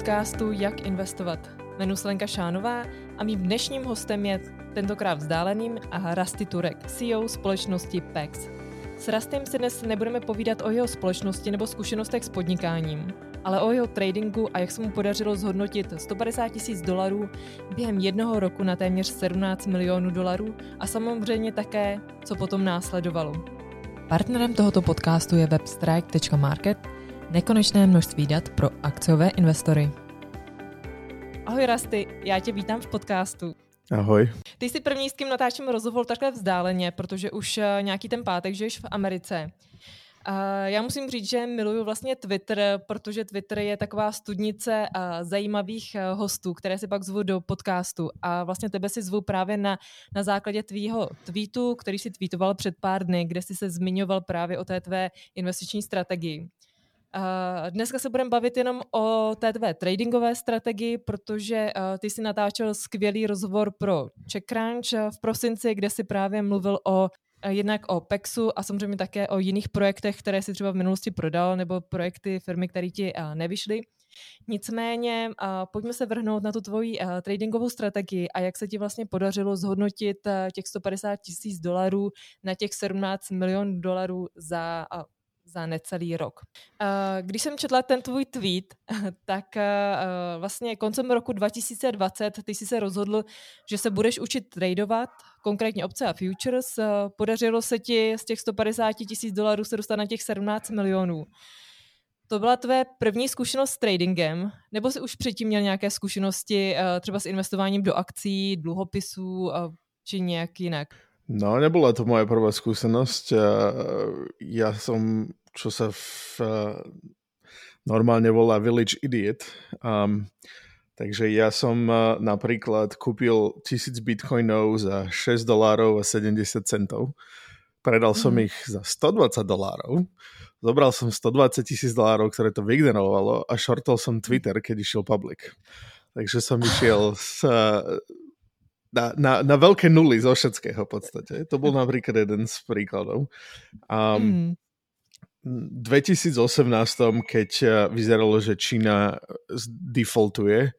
podcastu Jak investovat. Jmenuji se Lenka Šánová a mým dnešním hostem je tentokrát vzdáleným a Rasty Turek, CEO společnosti PEX. S Rastem si dnes nebudeme povídat o jeho společnosti nebo zkušenostech s podnikáním, ale o jeho tradingu a jak se mu podařilo zhodnotit 150 tisíc dolarů během jednoho roku na téměř 17 milionů dolarů a samozřejmě také, co potom následovalo. Partnerem tohoto podcastu je web nekonečné množství dat pro akciové investory. Ahoj Rasty, já tě vítám v podcastu. Ahoj. Ty jsi první, s kým natáčím rozhovor takhle vzdáleně, protože už eh, nějaký ten pátek žiješ v Americe. Já musím říct, že miluju vlastně Twitter, protože Twitter je taková studnice eh, zajímavých eh, hostů, které si pak zvu do podcastu. A vlastně tebe si zvu právě na, na základě tvýho tweetu, který si tweetoval před pár dny, kde jsi se zmiňoval právě o té tvé investiční strategii. Uh, dneska se budeme bavit jenom o té tvé tradingové strategii, protože uh, ty si natáčel skvělý rozhovor pro CheckCrunch uh, v prosinci, kde si právě mluvil o jednak o PEXu a samozřejmě také o jiných projektech, které si třeba v minulosti prodal, nebo projekty firmy, které ti nevyšly. Nicméně pojďme se vrhnout na tu tvoji tradingovou strategii a jak se ti vlastně podařilo zhodnotit těch 150 tisíc dolarů na těch 17 milionů dolarů za za necelý rok. Když jsem četla ten tvůj tweet, tak vlastně koncem roku 2020 ty jsi se rozhodl, že se budeš učit tradovat, konkrétně obce a futures. Podařilo se ti z těch 150 tisíc dolarů se dostat na těch 17 milionů. To byla tvé první zkušenost s tradingem, nebo jsi už předtím měl nějaké zkušenosti třeba s investováním do akcí, dluhopisů či nějak jinak? No, nebola to moja prvá skúsenosť. Ja som čo sa v, uh, normálne volá Village Idiot. Um, takže ja som uh, napríklad kúpil 1000 bitcoinov za 6 dolárov a 70 centov. Predal som mm. ich za 120 dolárov. Zobral som 120 tisíc dolárov, ktoré to vygenerovalo a shortol som Twitter, keď išiel public. Takže som išiel s, na, na, na veľké nuly zo všetkého v podstate. To bol napríklad jeden z príkladov. Um, mm. 2018, keď eh, vyzeralo, že Čína defaultuje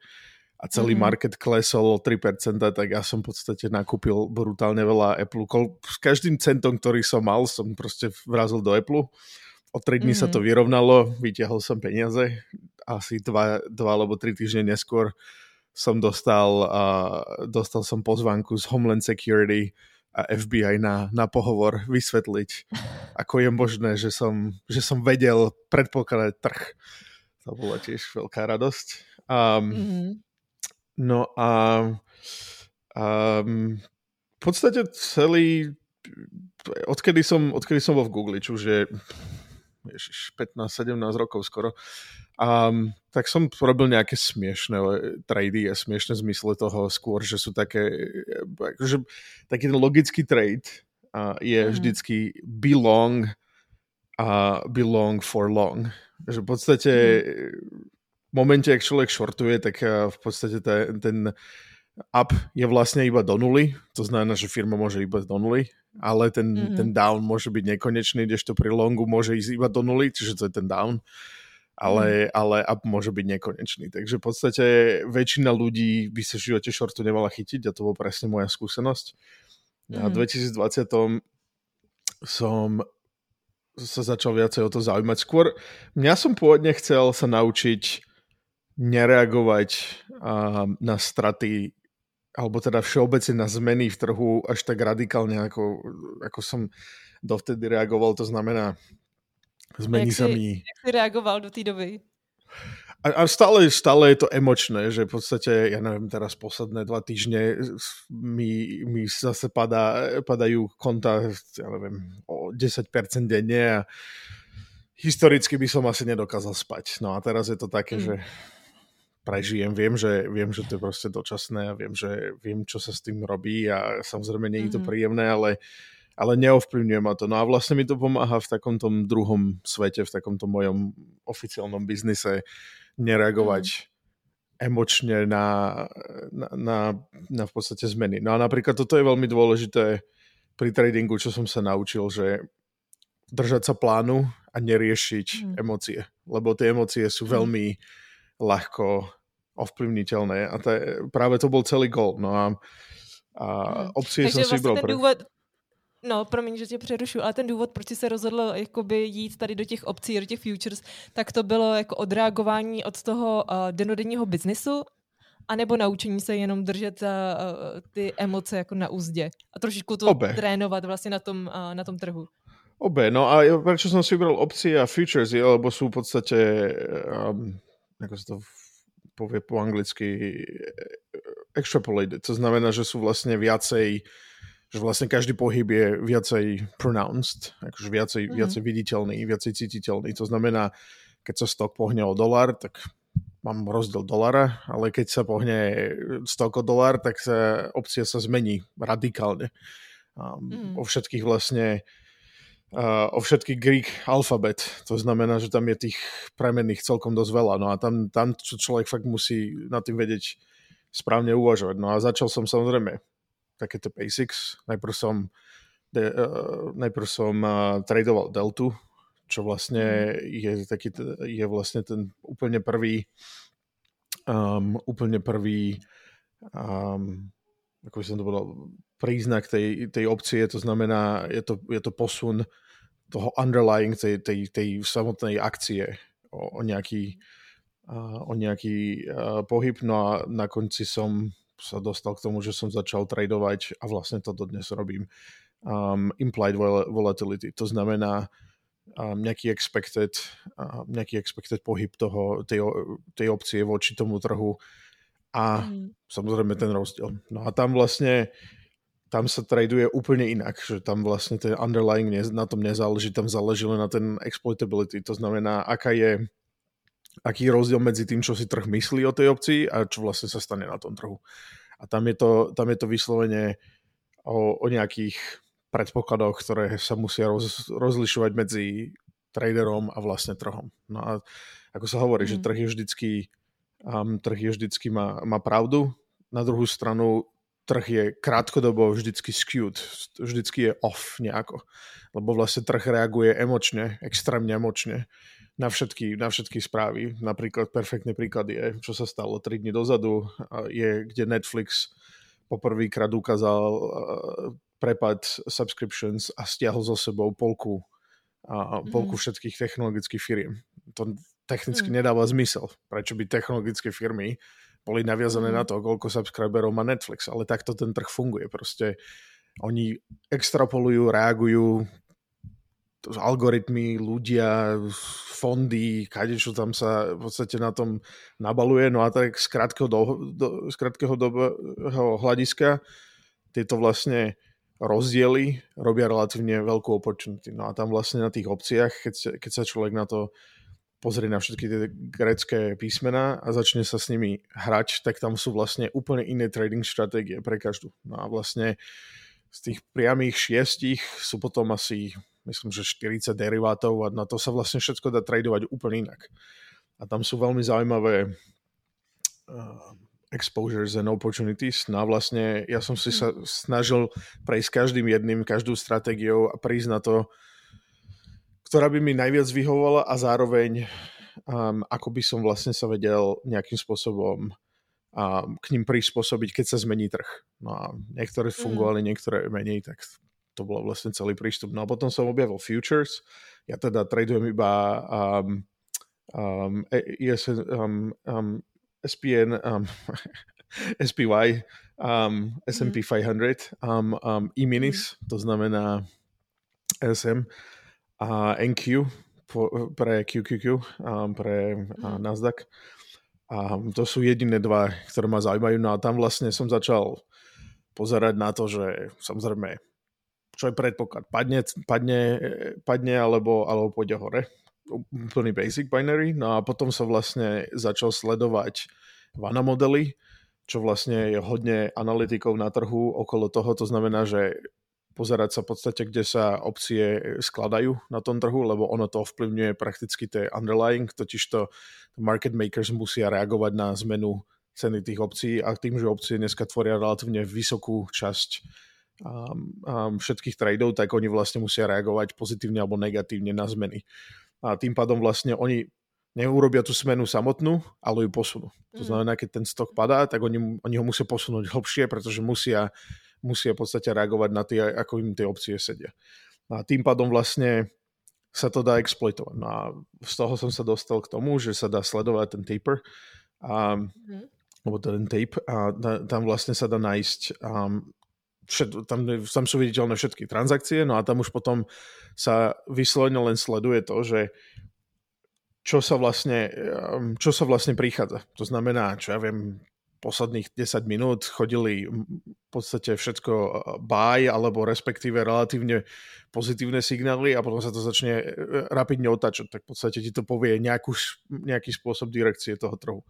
a celý mm-hmm. market klesol o 3%, tak ja som v podstate nakúpil brutálne veľa Apple. S každým centom, ktorý som mal, som proste vrazil do Apple. O 3 dní mm-hmm. sa to mhm. vyrovnalo, vytiahol som peniaze. Asi 2 alebo 3 týždne neskôr som dostal, uh, dostal som pozvánku z Homeland Security, a FBI na, na pohovor vysvetliť, ako je možné, že som, že som vedel predpokladať trh. To bola tiež veľká radosť. Um, mm-hmm. No a um, v podstate celý, odkedy som, odkedy som bol v Google, je 15-17 rokov skoro, Um, tak som robil nejaké smiešné eh, trady a smiešné zmysle toho skôr, že sú také, že taký ten logický trade uh, je mm. vždycky belong a belong for long. Že v podstate mm. v momente, ak človek shortuje, tak uh, v podstate ten, ten up je vlastne iba do nuly, to znamená, že firma môže iba do nuly, ale ten, mm-hmm. ten down môže byť nekonečný, kdežto pri longu môže ísť iba do nuly, čiže to je ten down ale, mm. ale up môže byť nekonečný. Takže v podstate väčšina ľudí by sa v živote shortu nemala chytiť a to bol presne moja skúsenosť. Mm. A v 2020 som sa začal viacej o to zaujímať. Skôr, mňa som pôvodne chcel sa naučiť nereagovať uh, na straty alebo teda všeobecne na zmeny v trhu až tak radikálne, ako, ako som dovtedy reagoval. To znamená, Zmení sa mi... Jak si reagoval do té doby? A, a stále, stále je to emočné, že v podstate, ja neviem, teraz posledné dva týždne mi, mi zase padá, padajú konta, ja neviem, o 10% denne a historicky by som asi nedokázal spať. No a teraz je to také, mm. že prežijem, viem že, viem, že to je proste dočasné a viem, že viem, čo sa s tým robí a samozrejme nie je to mm. príjemné, ale ale neovplyvňuje ma to. No a vlastne mi to pomáha v takom tom druhom svete, v takom tom mojom oficiálnom biznise nereagovať mm. emočne na, na, na, na v podstate zmeny. No a napríklad toto je veľmi dôležité pri tradingu, čo som sa naučil, že držať sa plánu a neriešiť mm. emócie, lebo tie emócie sú mm. veľmi ľahko ovplyvniteľné a to je, práve to bol celý gol. No a, a hmm. opcie Takže som si vybral. Ten důvod, No, promiň, že tě přerušu, ale ten důvod, proč se rozhodl jakoby jít tady do těch obcí, do těch futures, tak to bylo jako odreagování od toho uh, denodenního biznisu, anebo naučení se jenom držet uh, ty emoce jako na úzdě a trošičku to Obe. trénovat vlastně na tom, uh, na tom trhu. Obe, no a prečo som si vybral opcie a futures, je, lebo sú v podstate, um, ako sa to povie po anglicky, extrapolated. To znamená, že sú vlastne viacej že vlastne každý pohyb je viacej pronounced, akože viacej, mm-hmm. viacej viditeľný, viacej cítiteľný. To znamená, keď sa stok pohne o dolar, tak mám rozdiel dolara, ale keď sa pohne stok o dolar, tak sa, opcia sa zmení radikálne. Um, mm. O všetkých vlastne uh, o všetky Greek alfabet. To znamená, že tam je tých premenných celkom dosť veľa. No a tam, tam človek fakt musí na tým vedieť správne uvažovať. No a začal som samozrejme takéto basics. Najprv som, de, uh, najprv som uh, tradoval Deltu, čo vlastne mhm. je, taký, je vlastne ten úplne prvý um, úplne prvý um, ako by som to povedal, príznak tej, tej opcie, to znamená, je to, je to posun toho underlying tej, tej, tej samotnej akcie o, o nejaký, uh, o nejaký uh, pohyb, no a na konci som sa dostal k tomu, že som začal tradovať a vlastne to dodnes robím. Um, implied volatility, to znamená um, nejaký expected, um, nejaký expected pohyb toho, tej, tej opcie voči tomu trhu a mm. samozrejme ten rozdiel. No a tam vlastne tam sa traduje úplne inak, že tam vlastne ten underlying ne, na tom nezáleží, tam záleží len na ten exploitability, to znamená, aká je aký je rozdiel medzi tým, čo si trh myslí o tej opcii a čo vlastne sa stane na tom trhu. A tam je to, tam je to vyslovene o, o nejakých predpokladoch, ktoré sa musia roz, rozlišovať medzi traderom a vlastne trhom. No a ako sa hovorí, mm. že trh je vždycky, um, trh je vždycky má, má pravdu, na druhú stranu trh je krátkodobo vždycky skewed, vždycky je off nejako, lebo vlastne trh reaguje emočne, extrémne emočne na všetky, na všetky správy. Napríklad perfektný príklad je, čo sa stalo 3 dní dozadu, je, kde Netflix poprvýkrát ukázal prepad subscriptions a stiahol zo sebou polku, a polku mm. všetkých technologických firiem. To technicky mm. nedáva zmysel. Prečo by technologické firmy boli naviazané mm. na to, koľko subscriberov má Netflix. Ale takto ten trh funguje. Proste oni extrapolujú, reagujú algoritmy, ľudia, fondy, kade čo tam sa v podstate na tom nabaluje. No a tak z krátkeho, do, do, z krátkeho dobého hľadiska tieto vlastne rozdiely robia relatívne veľkú opportunity. No a tam vlastne na tých opciách, keď, sa, keď sa človek na to pozrie na všetky tie grecké písmená a začne sa s nimi hrať, tak tam sú vlastne úplne iné trading stratégie pre každú. No a vlastne z tých priamých šiestich sú potom asi myslím, že 40 derivátov a na to sa vlastne všetko dá tradovať úplne inak. A tam sú veľmi zaujímavé uh, exposures and opportunities. No a vlastne ja som si sa snažil prejsť každým jedným, každou stratégiou a prísť na to, ktorá by mi najviac vyhovovala a zároveň um, ako by som vlastne sa vedel nejakým spôsobom um, k ním prispôsobiť, keď sa zmení trh. No a niektoré mm. fungovali, mm. niektoré menej, tak to bol vlastne celý prístup. No a potom som objavil futures. Ja teda tradujem iba um, um, ES, um, um, SPN, um, SPY, um, S&P 500, um, um, E-minis, to znamená SM, a NQ pre QQQ, um, pre uh, Nasdaq. A to sú jediné dva, ktoré ma zaujímajú. No a tam vlastne som začal pozerať na to, že samozrejme čo je predpoklad. Padne, padne, padne alebo, alebo pôjde hore. Úplný basic binary. No a potom sa vlastne začal sledovať Vana modely, čo vlastne je hodne analytikov na trhu okolo toho. To znamená, že pozerať sa v podstate, kde sa opcie skladajú na tom trhu, lebo ono to ovplyvňuje prakticky tie underlying, totiž to market makers musia reagovať na zmenu ceny tých opcií a tým, že opcie dneska tvoria relatívne vysokú časť um, um, všetkých tradeov, tak oni vlastne musia reagovať pozitívne alebo negatívne na zmeny. A tým pádom vlastne oni neurobia tú smenu samotnú, ale ju posunú. To mhm. znamená, keď ten stok padá, tak oni, oni ho musia posunúť hlbšie, pretože musia, musia v podstate reagovať na tie, ako im tie opcie sedia. No a tým pádom vlastne sa to dá exploitovať. No a z toho som sa dostal k tomu, že sa dá sledovať ten taper, a, mm. alebo ten tape a tam vlastne sa dá nájsť um, všet, tam, tam sú viditeľné všetky transakcie, no a tam už potom sa vyslovene len sleduje to, že čo sa vlastne, um, čo sa vlastne prichádza. To znamená, čo ja viem, posledných 10 minút chodili v podstate všetko uh, buy, alebo respektíve relatívne pozitívne signály a potom sa to začne uh, rapidne otačať, tak v podstate ti to povie nejakú, nejaký spôsob direkcie toho trhu.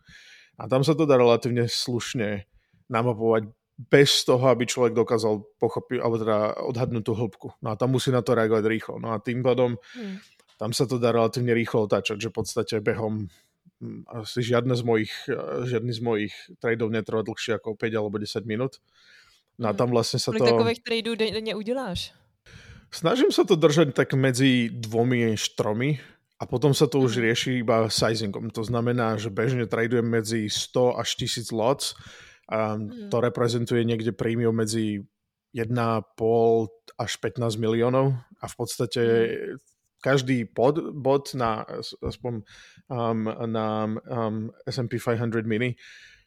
A tam sa to dá relatívne slušne namapovať bez toho, aby človek dokázal pochopiť, alebo teda odhadnúť tú hĺbku. No a tam musí na to reagovať rýchlo. No a tým pádom hmm. tam sa to dá relatívne rýchlo otáčať, že v podstate behom asi žiadne z mojich, uh, žiadny z mojich tradeov netrvá dlhšie ako 5 alebo 10 minút. No a hm. tam vlastne sa Kolik to... takových tradeů denne uděláš? Snažím sa to držať tak medzi dvomi až tromi a potom sa to už mhm. rieši iba sizingom. To znamená, že bežne tradujem medzi 100 až 1000 lots. A mhm. to reprezentuje niekde prémium medzi 1,5 až 15 miliónov a v podstate mhm. Každý pod, bod na aspoň um, na um, S&P 500 mini,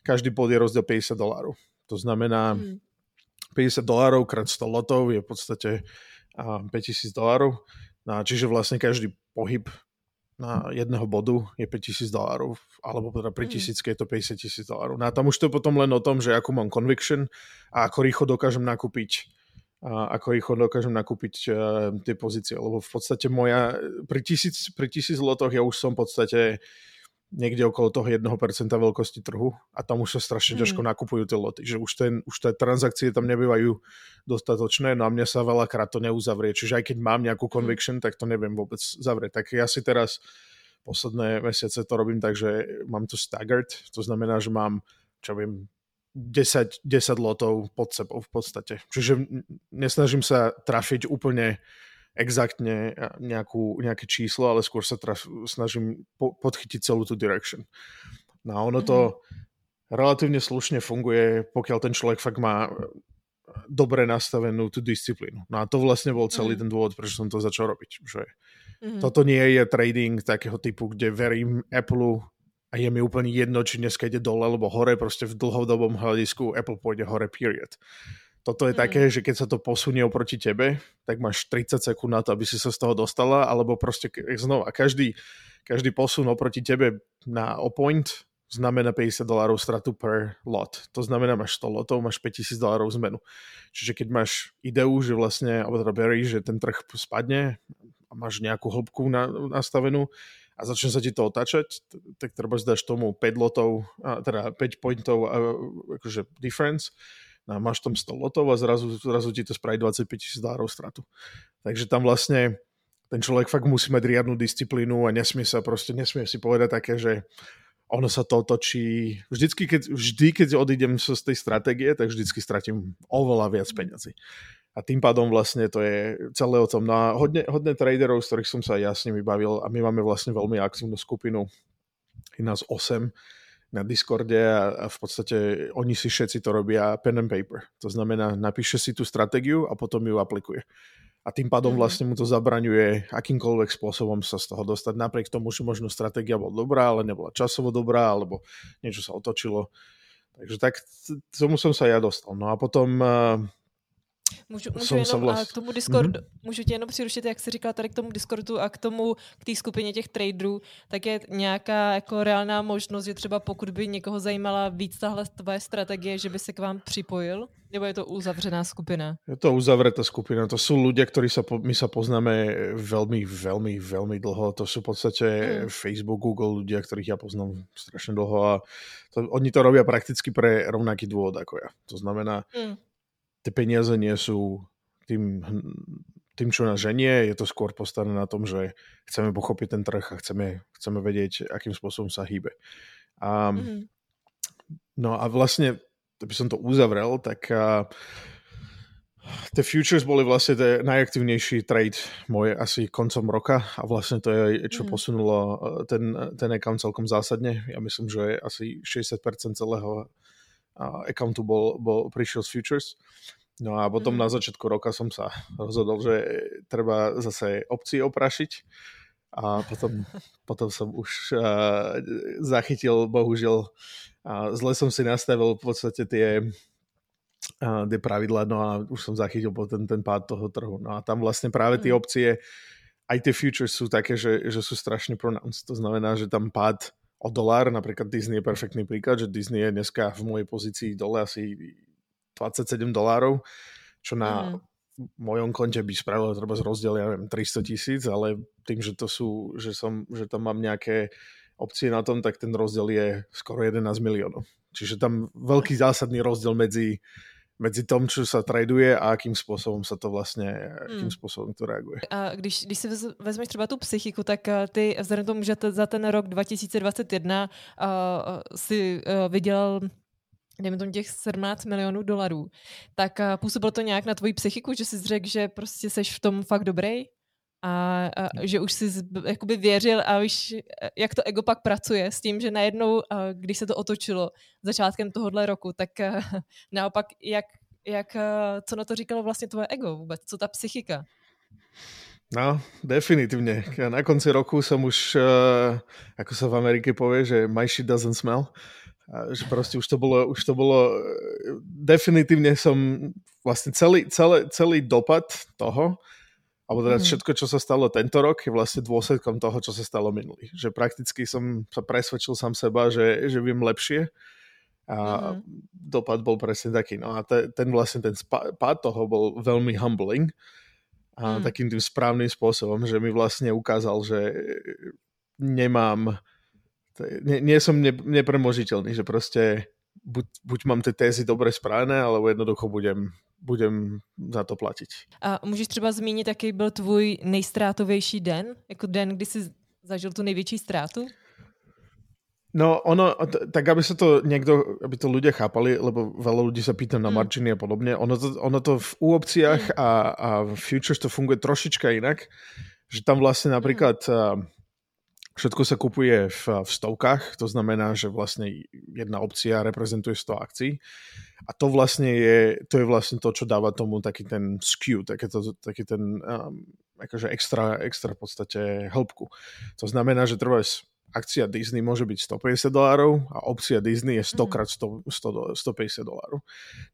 každý bod je rozdiel 50 dolárov. To znamená, mm. 50 dolárov krát 100 lotov je v podstate um, 5000 dolárov. No, čiže vlastne každý pohyb na jedného bodu je 5000 dolárov, alebo teda pri mhm. tisícke je to 50 tisíc dolárov. No a tam už to je potom len o tom, že ako mám conviction a ako rýchlo dokážem nakúpiť ako rýchlo dokážem nakúpiť uh, tie pozície, lebo v podstate moja, pri tisíc, pri tisíc lotoch ja už som v podstate niekde okolo toho 1% veľkosti trhu a tam už sa strašne ťažko mm. nakupujú tie loty, že už, ten, už tie transakcie tam nebývajú dostatočné, no a mňa sa veľakrát to neuzavrie, čiže aj keď mám nejakú mhm. conviction, tak to neviem vôbec zavrieť. Tak ja si teraz posledné mesiace to robím tak, že mám to staggered, to znamená, že mám, čo viem, 10, 10 lotov pod sebou v podstate. Čiže nesnažím sa trafiť úplne exaktne nejakú, nejaké číslo, ale skôr sa traf, snažím po, podchytiť celú tú direction. No a ono to mm-hmm. relatívne slušne funguje, pokiaľ ten človek fakt má dobre nastavenú tú disciplínu. No a to vlastne bol celý mm. ten dôvod, prečo som to začal robiť. Že mm. Toto nie je trading takého typu, kde verím Apple a je mi úplne jedno, či dneska ide dole alebo hore, proste v dlhodobom hľadisku Apple pôjde hore, period. Toto je mm. také, že keď sa to posunie oproti tebe, tak máš 30 sekúnd na to, aby si sa z toho dostala, alebo proste znova, každý, každý posun oproti tebe na opoint znamená 50 dolárov stratu per lot. To znamená, máš 100 lotov, máš 5000 dolárov zmenu. Čiže keď máš ideu, že vlastne, alebo teda berí, že ten trh spadne a máš nejakú hĺbku na, nastavenú a začne sa ti to otáčať, tak treba zdáš tomu 5 lotov, teda 5 pointov akože difference a máš tam 100 lotov a zrazu, zrazu ti to spraví 25 tisíc dolárov stratu. Takže tam vlastne ten človek fakt musí mať riadnu disciplínu a nesmie sa proste, nesmie si povedať také, že ono sa to točí. Vždycky, keď, vždy, keď odídem z tej stratégie, tak vždycky stratím oveľa viac peniazy. A tým pádom vlastne to je celé o tom. No a hodne, hodne traderov, z ktorých som sa ja s nimi bavil a my máme vlastne veľmi aktívnu skupinu, je nás 8, na Discorde a, a v podstate oni si všetci to robia pen and paper. To znamená, napíše si tú stratégiu a potom ju aplikuje. A tým pádom mm-hmm. vlastne mu to zabraňuje akýmkoľvek spôsobom sa z toho dostať. Napriek tomu, že možno stratégia bola dobrá, ale nebola časovo dobrá, alebo niečo sa otočilo. Takže tak tomu som sa ja dostal. No a potom Můžu, můžu jenom vlast... k tomu Discordu, mm-hmm. můžu tě jenom přirušit, jak jsi říkal tady k tomu Discordu a k tomu, k té skupině těch traderů, tak je nějaká jako reálná možnost, že třeba pokud by někoho zajímala víc tahle tvoje strategie, že by se k vám připojil? Nebo je to uzavřená skupina? Je to uzavretá skupina. To sú ľudia, ktorí sa, po, my sa poznáme veľmi, veľmi, veľmi dlho. To sú v podstate mm. Facebook, Google ľudia, ktorých ja poznám strašne dlho a to, oni to robia prakticky pre rovnaký dôvod ako ja. To znamená, mm tie peniaze nie sú tým, tým, čo nás ženie, je to skôr postavené na tom, že chceme pochopiť ten trh a chceme, chceme vedieť, akým spôsobom sa hýbe. A, mm-hmm. No a vlastne, by som to uzavrel, tak a, Tie futures boli vlastne ten najaktívnejší trade môj asi koncom roka a vlastne to je, čo mm. posunulo eh, ten, ten account celkom zásadne. Ja myslím, že asi 60% celého accountu bol, bol prišiel z futures. No a potom mm. na začiatku roka som sa rozhodol, že treba zase opcie oprašiť a potom, potom som už uh, zachytil, bohužiaľ, uh, zle som si nastavil v podstate tie uh, tie pravidla, no a už som zachytil ten, ten pád toho trhu. No a tam vlastne práve tie mm. opcie, aj tie futures sú také, že, že sú strašne pronounced. To znamená, že tam pád o dolár, napríklad Disney je perfektný príklad, že Disney je dneska v mojej pozícii dole asi 27 dolárov, čo na mm. mojom konte by spravilo treba z rozdiel, ja neviem, 300 tisíc, ale tým, že to sú, že, som, že tam mám nejaké opcie na tom, tak ten rozdiel je skoro 11 miliónov. Čiže tam veľký zásadný rozdiel medzi medzi tom, čo sa traduje a akým spôsobom sa to vlastně, akým hmm. spôsobom to reaguje. A když, když si vezmeš třeba tu psychiku, tak eh, ty vzhledem tomu, že za ten rok 2021 uh, si uh, vydělal dejme tomu těch 17 milionů dolarů, tak uh, působilo to nějak na tvoji psychiku, že jsi řekl, že prostě seš v tom fakt dobrý? A, a že už si jakoby věřil a už jak to ego pak pracuje s tím, že najednou, když se to otočilo začátkem tohohle roku, tak naopak jak, jak, co na to říkalo vlastně tvoje ego vůbec, co ta psychika? No, definitívne. Na konci roku som už, uh, ako sa v Amerike povie, že my shit doesn't smell. A že proste už to bolo, už to bolo, definitívne som vlastne celý, celý, celý dopad toho alebo teda mm. všetko, čo sa stalo tento rok, je vlastne dôsledkom toho, čo sa stalo minulý. Že prakticky som sa presvedčil sám seba, že, že viem lepšie a mm. dopad bol presne taký. No a te, ten vlastne ten pád toho bol veľmi humbling a mm. takým tým správnym spôsobom, že mi vlastne ukázal, že nemám nie, nie som ne, nepremožiteľný, že proste buď, buď mám tie tézy dobre spravené, alebo jednoducho budem budem za to platit. A můžeš třeba zmínit, jaký byl tvůj nejstrátovější den? Jako den, kdy jsi zažil tu největší ztrátu? No ono, tak aby sa to niekto, aby to ľudia chápali, lebo veľa ľudí sa pýta na mm. marginy a podobne, ono to, ono to v, u opciách mm. a, a v futures to funguje trošička inak, že tam vlastne napríklad mm. Všetko sa kupuje v, v stovkách, to znamená, že vlastne jedna opcia reprezentuje 100 akcií a to vlastne je, to je vlastne to, čo dáva tomu taký ten skew, taký, to, taký ten um, akože extra, extra v podstate hĺbku. To znamená, že trvá akcia Disney môže byť 150 dolárov a opcia Disney je 100 mhm. krát 100, 100, 150 dolárov.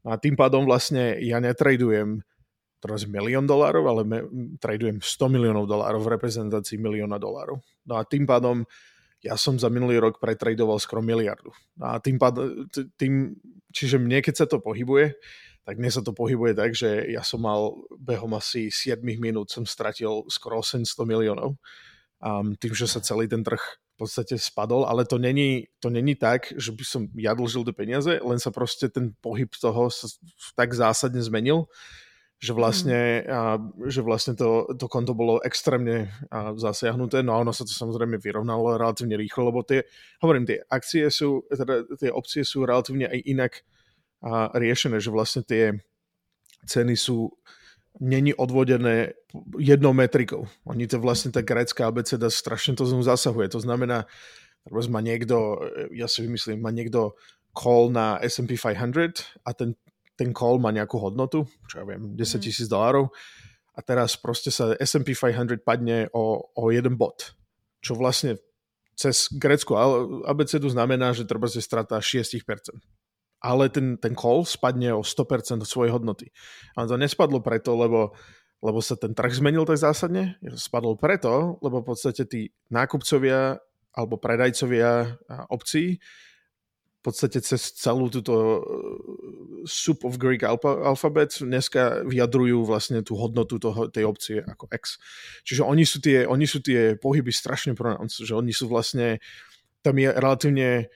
No a tým pádom vlastne ja netradujem teraz milión dolárov, ale me, tradujem 100 miliónov dolárov v reprezentácii milióna dolárov. No a tým pádom ja som za minulý rok pretradoval skoro miliardu. A tým, pad, tým, čiže mne, keď sa to pohybuje, tak mne sa to pohybuje tak, že ja som mal behom asi 7 minút som stratil skoro 800 miliónov. Um, tým, že sa celý ten trh v podstate spadol, ale to není, to není tak, že by som ja dlžil tie peniaze, len sa proste ten pohyb toho sa tak zásadne zmenil, že vlastne, mm. a, že vlastne to, to konto bolo extrémne a, zasiahnuté, no a ono sa to samozrejme vyrovnalo relatívne rýchlo, lebo tie, hovorím, tie akcie sú, teda tie opcie sú relatívne aj inak a, riešené, že vlastne tie ceny sú není odvodené jednou metrikou. Oni to vlastne tá grécka abeceda strašne to znovu zasahuje. To znamená, má niekto, ja si vymyslím, má niekto call na S&P 500 a ten ten call má nejakú hodnotu, čo ja viem, 10 mhm. tisíc dolárov a teraz proste sa S&P 500 padne o, o jeden bod, čo vlastne cez grécku abecedu znamená, že treba si strata 6%. Ale ten, ten call spadne o 100% svojej hodnoty. A to nespadlo preto, lebo, lebo sa ten trh zmenil tak zásadne. Spadlo preto, lebo v podstate tí nákupcovia alebo predajcovia obcí v podstate cez celú túto uh, soup of Greek alphabet dneska vyjadrujú vlastne tú hodnotu toho, tej opcie ako X. Čiže oni sú tie, oni sú tie pohyby strašne pronounced, že oni sú vlastne, tam je relatívne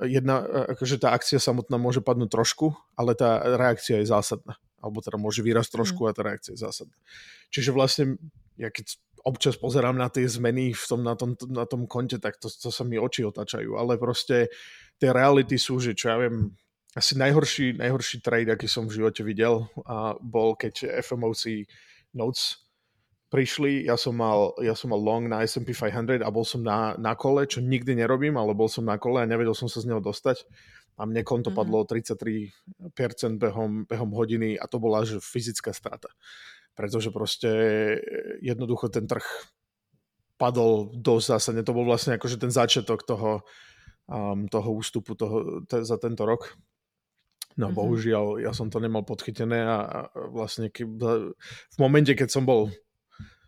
jedna, akože tá akcia samotná môže padnúť trošku, ale tá reakcia je zásadná. Alebo teda môže vyrásť trošku mm. a tá reakcia je zásadná. Čiže vlastne, ja keď občas pozerám na tie zmeny v tom, na, tom, na tom konte, tak to, to sa mi oči otačajú, ale proste tie reality sú, že čo ja viem, asi najhorší, najhorší trade, aký som v živote videl, a bol, keď FMOC Notes prišli, ja som mal, ja som mal long na S&P 500 a bol som na, na kole, čo nikdy nerobím, ale bol som na kole a nevedel som sa z neho dostať. A mne konto mm-hmm. padlo 33% behom, behom hodiny a to bola že fyzická strata. Pretože proste jednoducho ten trh padol dosť zásadne. To bol vlastne akože ten začiatok toho, um, toho ústupu toho, te, za tento rok. No mm-hmm. bohužiaľ, ja som to nemal podchytené a, a vlastne ke, v momente, keď som bol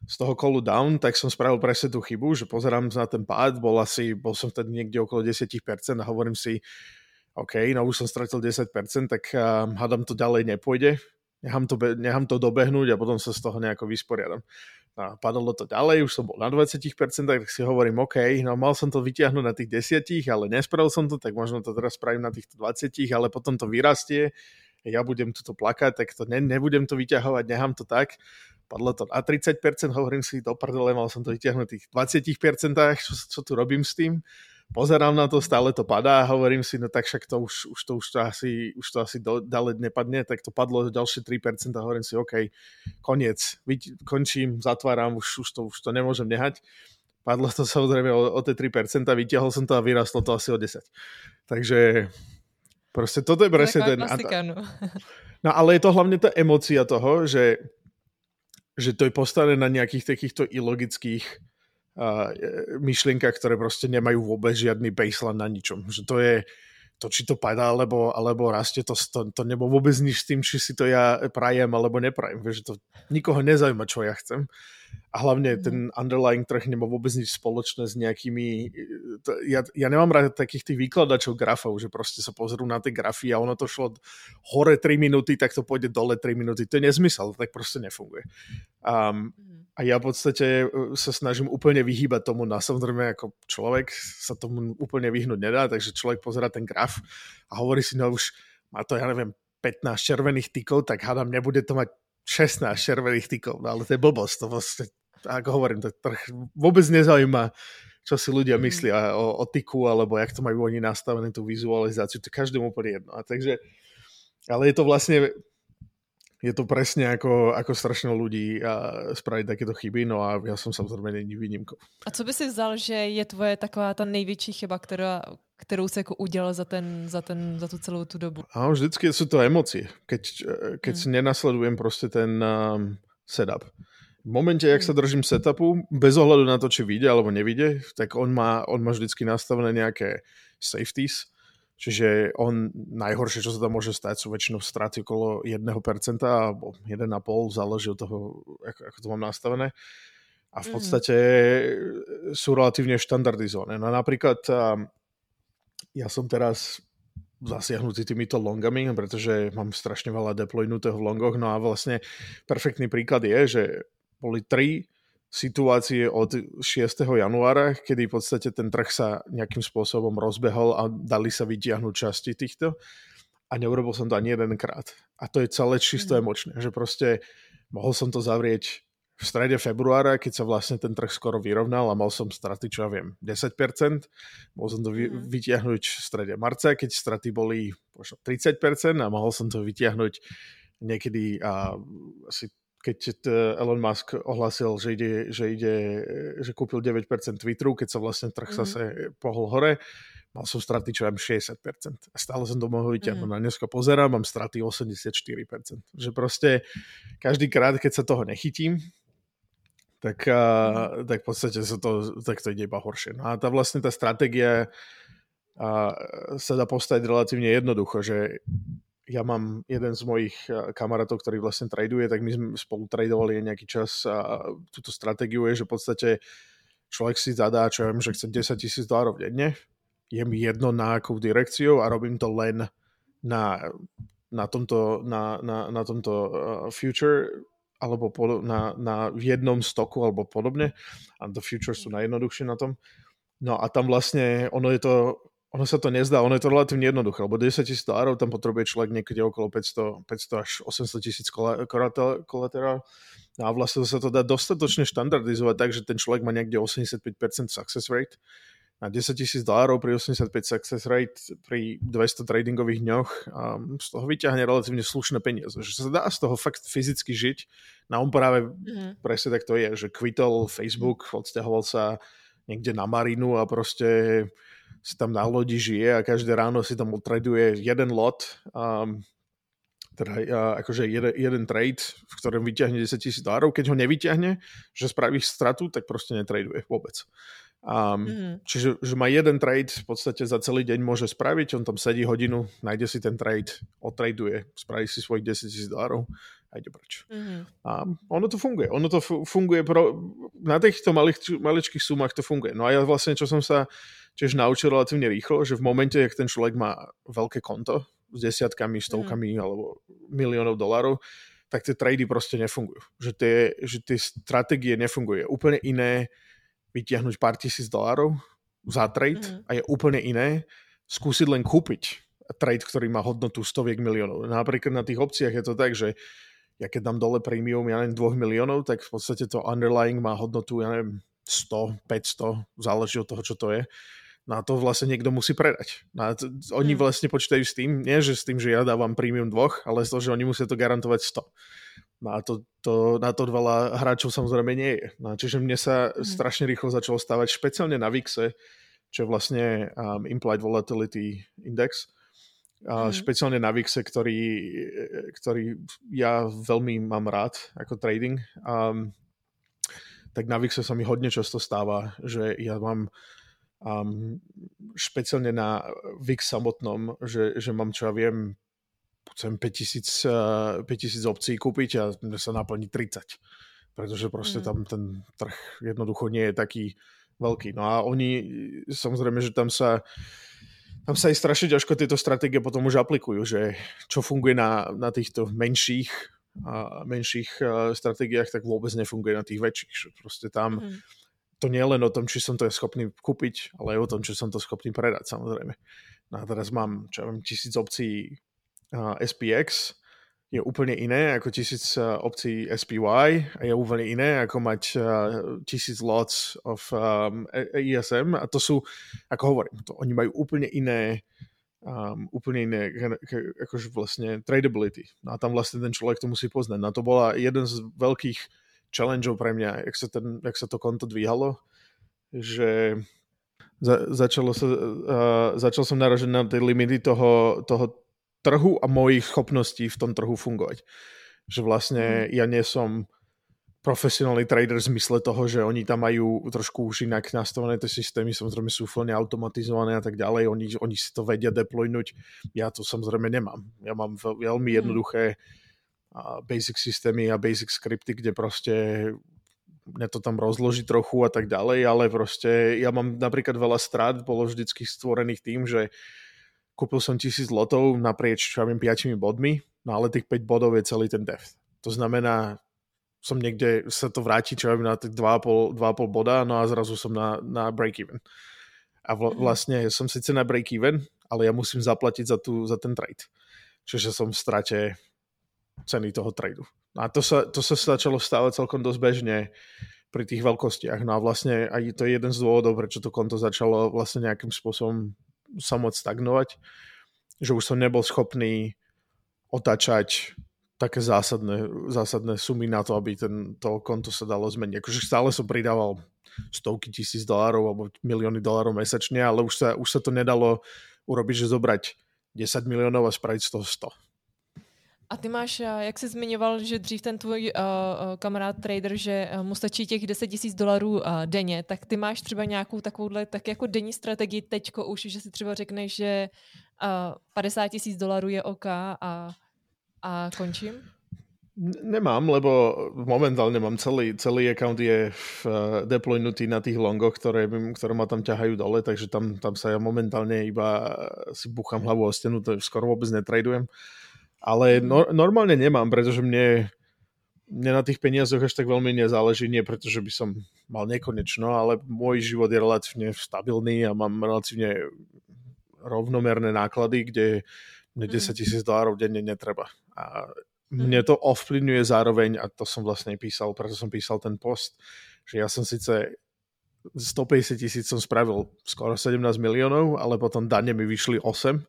z toho kolu down, tak som spravil presne tú chybu, že pozerám na ten pád, bol asi, bol som vtedy niekde okolo 10% a hovorím si, OK, no už som stratil 10%, tak uh, hádam to ďalej nepôjde, nechám to, nechám to dobehnúť a potom sa z toho nejako vysporiadam. A padalo to ďalej, už som bol na 20%, tak si hovorím, OK, no mal som to vyťahnuť na tých 10, ale nespravil som to, tak možno to teraz spravím na tých 20, ale potom to vyrastie, ja budem tuto plakať, tak to ne, nebudem to vyťahovať, nechám to tak. Padlo to na 30%, hovorím si, do prdele, mal som to vyťahnuť tých 20%, čo, čo tu robím s tým pozerám na to, stále to padá a hovorím si, no tak však to už, už to, už to asi, už to asi do, ďalej nepadne, tak to padlo ďalšie 3% a hovorím si, OK, koniec, končím, zatváram, už, už, to, už to nemôžem nehať. Padlo to samozrejme o, o tie 3%, vytiahol som to a vyrastlo to asi o 10. Takže proste toto je presne ten... Klasika, no. no ale je to hlavne tá emocia toho, že, že to je postavené na nejakých takýchto ilogických myšlienkach, ktoré proste nemajú vôbec žiadny baseline na ničom. Že to je to, či to padá, alebo, alebo rastie, to, to, to nebo vôbec nič s tým, či si to ja prajem, alebo neprajem. Vieš, to nikoho nezaujíma, čo ja chcem. A hlavne mm. ten underlying trh nemá vôbec nič spoločné s nejakými... To, ja, ja nemám rád takých tých výkladačov grafov, že proste sa pozrú na tie grafy a ono to šlo hore 3 minúty, tak to pôjde dole 3 minúty. To je nezmysel, tak proste nefunguje. Um, a ja v podstate e, sa snažím úplne vyhýbať tomu. No samozrejme, ako človek sa tomu úplne vyhnúť nedá, takže človek pozera ten graf a hovorí si, no už má to, ja neviem, 15 červených tykov, tak hádam, nebude to mať 16 červených tykov. No ale to je blbosť. To vlastne, ako hovorím, to trh vôbec nezaujíma, čo si ľudia mhm. myslia o, o tyku, alebo jak to majú oni nastavené tú vizualizáciu. To každému úplne jedno. A takže, ale je to vlastne je to presne ako, ako strašno ľudí a spraviť takéto chyby, no a ja som samozrejme není výnimkou. A co by si vzal, že je tvoje taková ta největší chyba, která, kterou si jako udělal za, ten, za, ten, za tu celou tu dobu? A vždycky sú to emócie, keď, keď hmm. si nenasledujem proste ten um, setup. V momente, jak sa hmm. držím setupu, bez ohľadu na to, či vyjde alebo nevyjde, tak on má, on má vždycky nastavené nejaké safeties, Čiže on najhoršie, čo sa tam môže stať, sú väčšinou straty okolo 1% alebo 1,5, záleží od toho, ako, ako to mám nastavené. A v mhm. podstate mm. sú relatívne štandardizované. No napríklad ja som teraz zasiahnutý týmito longami, pretože mám strašne veľa deploynutého v longoch. No a vlastne perfektný príklad je, že boli tri situácie od 6. januára, kedy v podstate ten trh sa nejakým spôsobom rozbehol a dali sa vytiahnuť časti týchto a neurobil som to ani jedenkrát. A to je celé čisto mm. emočné, že proste mohol som to zavrieť v strede februára, keď sa vlastne ten trh skoro vyrovnal a mal som straty, čo ja viem, 10%. Mohol som to mm. vytiahnuť v strede marca, keď straty boli možno 30% a mohol som to vytiahnuť niekedy a, asi keď Elon Musk ohlasil, že ide, že ide, že kúpil 9% Twitteru, keď sa vlastne trh mm. zase pohol hore, mal som straty čo mám 60%. A stále som to mohol vyťahnuť. Mm. A dneska pozerám, mám straty 84%. Že proste každý krát, keď sa toho nechytím, tak, mm. tak v podstate sa to, tak to ide iba horšie. No a tá vlastne tá stratégia a sa dá postaviť relatívne jednoducho, že ja mám jeden z mojich eh, kamarátov, ktorý vlastne traduje, tak my sme spolu tradovali nejaký čas a túto stratégiu je, že v podstate človek si zadá, čo ja viem, že chce 10 tisíc dolárov denne, je mi jedno na akou direkciou a robím to len na, na tomto, na, na, na tomto uh, future alebo pod, na, na jednom stoku alebo podobne a the futures sú najjednoduchšie na tom. No a tam vlastne ono je to ono sa to nezdá, ono je to relatívne jednoduché, lebo 10 tisíc dolárov tam potrebuje človek niekedy okolo 500, 500 až 800 tisíc kolaterál. No a vlastne sa to dá dostatočne štandardizovať tak, že ten človek má niekde 85% success rate, na 10 tisíc dolárov pri 85 success rate pri 200 tradingových dňoch a z toho vyťahne relatívne slušné peniaze. Že sa dá z toho fakt fyzicky žiť. Na on práve mm-hmm. presne tak to je, že kvitol Facebook, odsťahoval sa niekde na Marinu a proste si tam na lodi žije a každé ráno si tam otraduje jeden lot um, teda akože jeden, jeden trade, v ktorom vyťahne 10 tisíc dolárov. Keď ho nevyťahne, že spraví stratu, tak proste netraduje vôbec. Um, mm. Čiže že má jeden trade v podstate za celý deň môže spraviť, on tam sedí hodinu, nájde si ten trade, otraduje, spraví si svojich 10 tisíc dolárov a ide preč. Mm. A ono to funguje. Ono to funguje pro, na týchto malých, maličkých sumách to funguje. No a ja vlastne, čo som sa tiež naučil relatívne rýchlo, že v momente, ak ten človek má veľké konto, s desiatkami, stovkami mm. alebo miliónov dolarov, tak tie trady proste nefungujú. Že tie, že tie stratégie nefungujú. Je úplne iné vytiahnuť pár tisíc dolárov za trade mm. a je úplne iné skúsiť len kúpiť trade, ktorý má hodnotu stoviek miliónov. Napríklad na tých opciách je to tak, že ja keď dám dole premium, ja neviem, 2 miliónov, tak v podstate to underlying má hodnotu, ja neviem, 100, 500, záleží od toho, čo to je. No a to vlastne niekto musí predať. No a to, oni hmm. vlastne počítajú s tým, nie že s tým, že ja dávam premium dvoch, ale s to, že oni musia to garantovať 100. No a to, to, na to veľa hráčov samozrejme nie je. No čiže mne sa hmm. strašne rýchlo začalo stávať, špeciálne na VIXe, čo je vlastne um, Implied Volatility Index, a mm. špeciálne na VIXe, ktorý, ktorý ja veľmi mám rád ako trading. Um, tak na VIXe sa mi hodne často stáva, že ja mám um, špeciálne na VIX samotnom, že, že mám čo ja viem, chcem 5000, uh, 5000 opcií kúpiť a sa naplní 30. Pretože proste mm. tam ten trh jednoducho nie je taký veľký. No a oni, samozrejme, že tam sa tam sa aj strašne ťažko tieto stratégie potom už aplikujú, že čo funguje na, na týchto menších a menších uh, stratégiách, tak vôbec nefunguje na tých väčších. Že proste tam mm to nie je len o tom, či som to je schopný kúpiť, ale aj o tom, či som to schopný predať, samozrejme. No a teraz mám, čo ja viem, tisíc opcií uh, SPX, je úplne iné ako tisíc uh, opcií SPY a je úplne iné ako mať uh, tisíc lots of um, ESM a to sú, ako hovorím, to, oni majú úplne iné um, úplne iné akože vlastne tradability. No a tam vlastne ten človek to musí poznať. No to bola jeden z veľkých challengeov pre mňa, jak sa, ten, jak sa to konto dvíhalo, že za, začalo sa, uh, začal som naražať na tie limity toho, toho trhu a mojich schopností v tom trhu fungovať. Že vlastne mm. ja nie som profesionálny trader v zmysle toho, že oni tam majú trošku už inak nastavené tie systémy, samozrejme sú úplne automatizované a tak ďalej, oni, oni si to vedia deploynúť, ja to samozrejme nemám. Ja mám veľmi mm. jednoduché a basic systémy a basic skripty, kde proste mne to tam rozloží trochu a tak ďalej, ale proste ja mám napríklad veľa strát, bolo vždycky stvorených tým, že kúpil som tisíc lotov naprieč, čo ja viem, 5 bodmi, no ale tých 5 bodov je celý ten depth. To znamená, som niekde, sa to vráti, čo ja viem, na tých 2,5, 2,5 boda, no a zrazu som na, na break-even. A vl- mhm. vlastne som síce na break-even, ale ja musím zaplatiť za, tú, za ten trade. Čiže som v strate ceny toho tradu. A to sa, to sa začalo stávať celkom dosť bežne pri tých veľkostiach. No a vlastne aj to je jeden z dôvodov, prečo to konto začalo vlastne nejakým spôsobom sa môcť stagnovať, že už som nebol schopný otačať také zásadné, zásadné sumy na to, aby ten, to konto sa dalo zmeniť. Akože stále som pridával stovky tisíc dolárov alebo milióny dolárov mesačne, ale už sa, už sa to nedalo urobiť, že zobrať 10 miliónov a spraviť z toho 100 a ty máš, eh, jak jsi zmiňoval, že dřív ten tvůj uh, kamarád trader, že mu stačí těch 10 tisíc dolarů uh, denně, tak ty máš třeba nějakou takovouhle tak jako denní strategii teďko už, že si třeba řekneš, že uh, 50 tisíc dolarů je OK a, a končím? Nemám, lebo momentálne mám celý, celý account je uh, deploynutý na tých longoch, ktoré, ktoré ma tam ťahajú dole, takže tam, tam sa ja momentálne iba si buchám hlavu o stenu, to skoro vôbec netradujem. Uh, ale no, normálne nemám, pretože mne, mne na tých peniazoch až tak veľmi nezáleží, nie pretože by som mal nekonečno, ale môj život je relatívne stabilný a mám relatívne rovnomerné náklady, kde mne 10 mhm. tisíc dolárov denne netreba. A mne mhm. to ovplyvňuje zároveň, a to som vlastne písal, preto som písal ten post, že ja som síce 150 tisíc som spravil skoro 17 miliónov, ale potom dane mi vyšli 8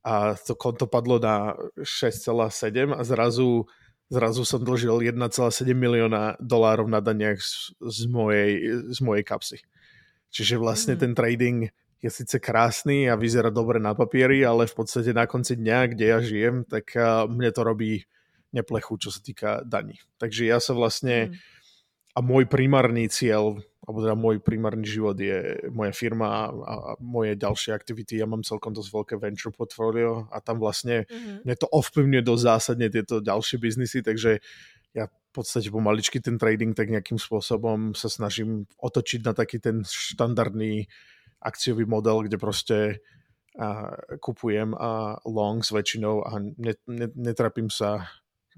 a to konto padlo na 6,7 a zrazu, zrazu som dlžil 1,7 milióna dolárov na daniach z, z, mojej, z mojej kapsy. Čiže vlastne mm. ten trading je síce krásny a vyzerá dobre na papieri, ale v podstate na konci dňa, kde ja žijem, tak mne to robí neplechu, čo sa týka daní. Takže ja sa vlastne... Mm a môj primárny cieľ, alebo teda môj primárny život je moja firma a, a moje ďalšie aktivity. Ja mám celkom dosť veľké venture portfolio a tam vlastne mm-hmm. mne to ovplyvňuje dosť zásadne tieto ďalšie biznisy, takže ja v podstate pomaličky ten trading tak nejakým spôsobom sa snažím otočiť na taký ten štandardný akciový model, kde proste a kupujem a longs väčšinou a netrapím sa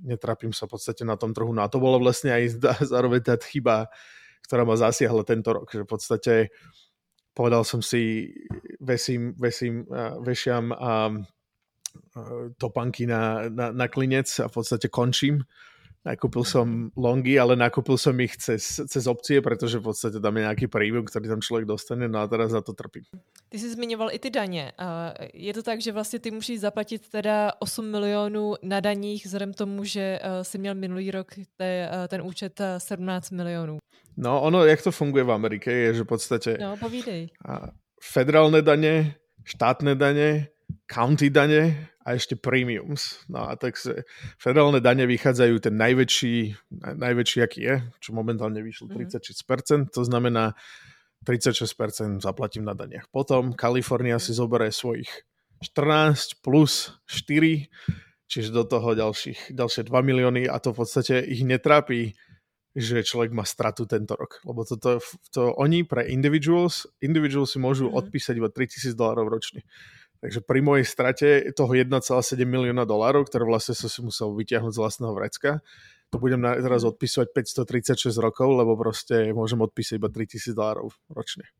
netrapím sa v podstate na tom trhu. No a to bolo vlastne aj zároveň tá chyba, ktorá ma zasiahla tento rok, že v podstate povedal som si, vesím, vesím, vešiam a topanky na, na, na klinec a v podstate končím Nakúpil som longy, ale nakúpil som ich cez, cez opcie, pretože v podstate tam je nejaký premium, ktorý tam člověk dostane, no a teraz za to trpím. Ty jsi zmiňoval i ty daně. Je to tak, že vlastně ty musíš zaplatit teda 8 milionů na daních, vzhledem tomu, že eh, si měl minulý rok te, eh, ten účet 17 eh, milionů. No ono, jak to funguje v Amerike, je, že v podstate... No, povídej. Federálne dane, štátne dane, county dane a ešte premiums. No a tak federálne dane vychádzajú ten najväčší, najväčší aký je, čo momentálne vyšlo 36%, mm. to znamená 36% zaplatím na daniach. Potom Kalifornia si zoberie svojich 14 plus 4, čiže do toho ďalších, ďalšie 2 milióny a to v podstate ich netrápi, že človek má stratu tento rok. Lebo toto, to oni pre individuals, individuals si môžu mm. odpísať iba 3000 dolárov ročne. Takže pri mojej strate toho 1,7 milióna dolárov, ktoré vlastne som si musel vyťahnuť z vlastného vrecka, to budem teraz odpisovať 536 rokov, lebo proste môžem odpísať iba 3000 dolárov ročne.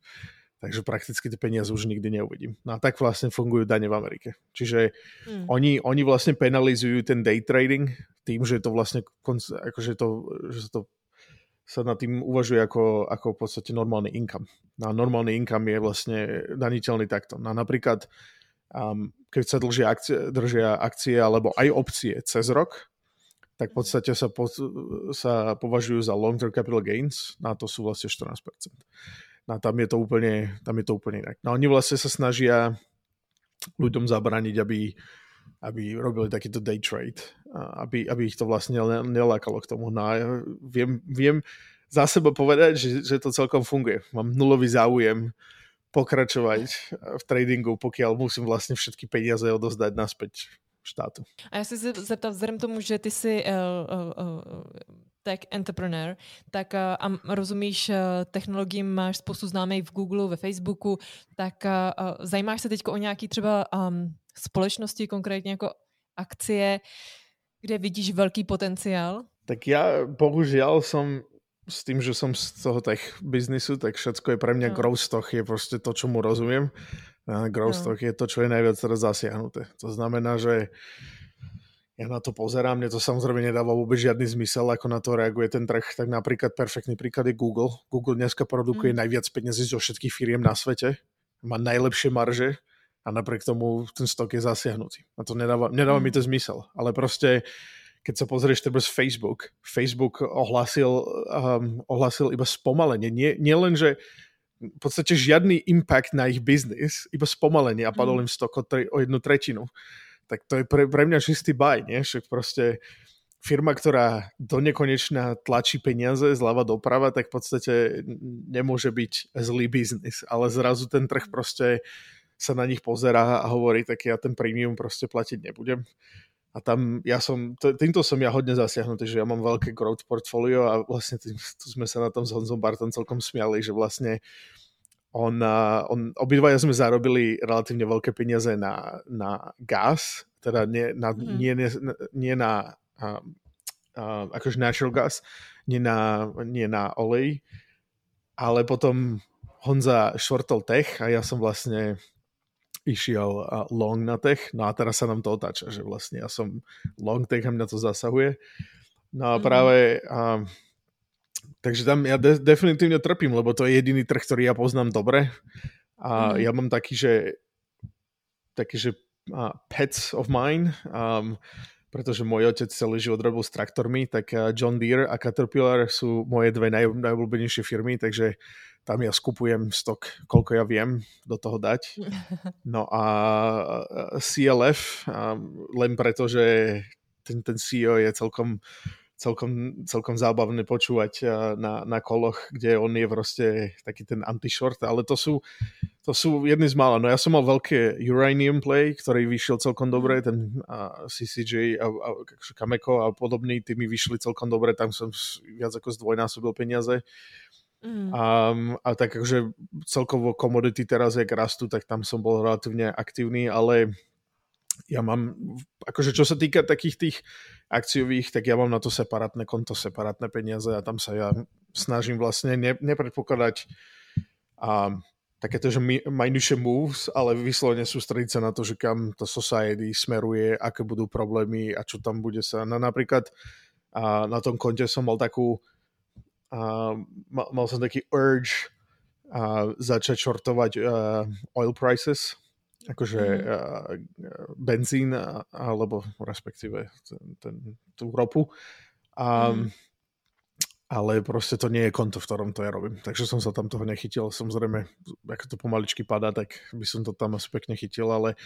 Takže prakticky tie peniaze už nikdy neuvidím. No a tak vlastne fungujú dane v Amerike. Čiže mm. oni, oni vlastne penalizujú ten day trading tým, že to vlastne akože to, že to sa nad tým uvažuje ako, ako v podstate normálny income. No a normálny income je vlastne daniteľný takto. No napríklad um, keď sa držia akcie, držia akcie alebo aj opcie cez rok, tak v podstate sa, po, sa považujú za long-term capital gains, na to sú vlastne 14%. No tam je to úplne, tam je to úplne inak. No oni vlastne sa snažia ľuďom zabrániť, aby, aby robili takýto day trade, aby, aby ich to vlastne nelákalo k tomu. No viem, viem za seba povedať, že, že to celkom funguje. Mám nulový záujem pokračovať v tradingu, pokiaľ musím vlastne všetky peniaze odozdať naspäť štátu. A já se zeptat, vzhledem tomu, že ty jsi uh, uh, uh, tech entrepreneur, tak uh, a rozumíš uh, technologiím, máš spoustu známých v Google, ve Facebooku, tak uh, zajímáš se teď o nějaký třeba um, společnosti, konkrétně jako akcie, kde vidíš velký potenciál? Tak ja bohužiaľ som s tým, že som z toho tech biznisu, tak všetko je pre mňa no. growth stock, je proste to, čo mu rozumiem. A growth no. stock je to, čo je najviac teraz zasiahnuté. To znamená, že ja na to pozerám, mne to samozrejme nedáva vôbec žiadny zmysel, ako na to reaguje ten trh. Tak napríklad perfektný príklad je Google. Google dneska produkuje mm. najviac peniazí zo všetkých firiem na svete, má najlepšie marže a napriek tomu ten stok je zasiahnutý. A to nedáva, nedáva mm. mi to zmysel. Ale proste keď sa pozrieš treba z Facebook, Facebook ohlásil, um, ohlásil iba spomalenie. Nie, nie len, že v podstate žiadny impact na ich biznis, iba spomalenie a padol mm. im stok o, tre, o jednu tretinu. Tak to je pre, pre mňa čistý baj, nie? Však proste firma, ktorá do nekonečna tlačí peniaze zľava doprava, tak v podstate nemôže byť zlý biznis. Ale zrazu ten trh proste sa na nich pozerá a hovorí, tak ja ten premium proste platiť nebudem a tam ja som, týmto som ja hodne zasiahnutý, že ja mám veľké growth portfolio a vlastne tým, tu sme sa na tom s Honzom Bartom celkom smiali, že vlastne on, on obidvaja sme zarobili relatívne veľké peniaze na, na gas, teda nie na, mm. nie, nie, nie na uh, uh, akože natural gas, nie na, nie na olej, ale potom Honza švortol tech a ja som vlastne išiel long na tech, no a teraz sa nám to otáča, že vlastne ja som long tech a mňa to zasahuje. No a mhm. práve a takže tam ja de- definitívne trpím, lebo to je jediný trh, ktorý ja poznám dobre. A mm. ja mám taký, že taký, že uh, pets of mine, um, pretože môj otec celý život robil s traktormi, tak John Deere a Caterpillar sú moje dve naj, najobľúbenejšie firmy, takže tam ja skupujem stok, koľko ja viem do toho dať. No a CLF, len preto, že ten, ten CEO je celkom celkom, celkom zábavné počúvať na, na koloch, kde on je proste taký ten anti-short, ale to sú, to sú jedny z mála. No ja som mal veľké Uranium Play, ktorý vyšiel celkom dobre, ten uh, CCJ a, a Kameko a podobný, tí mi vyšli celkom dobre, tam som viac ako zdvojnásobil peniaze. Mm. A, a tak akože celkovo komodity teraz, jak rastú, tak tam som bol relatívne aktívny, ale ja mám, akože čo sa týka takých tých akciových, tak ja mám na to separátne konto, separátne peniaze a tam sa ja snažím vlastne ne, nepredpokladať a takéto, že minúšie moves, ale vyslovene sústrediť sa na to, že kam to society smeruje, aké budú problémy a čo tam bude sa. No napríklad a na tom konte som mal takú a mal, mal som taký urge a začať shortovať uh, oil prices akože mm. uh, benzín alebo respektíve ten, ten, tú ropu. A, mm. Ale proste to nie je konto, v ktorom to ja robím. Takže som sa tam toho nechytil. Samozrejme, ako to pomaličky padá, tak by som to tam asi pekne chytil, ale,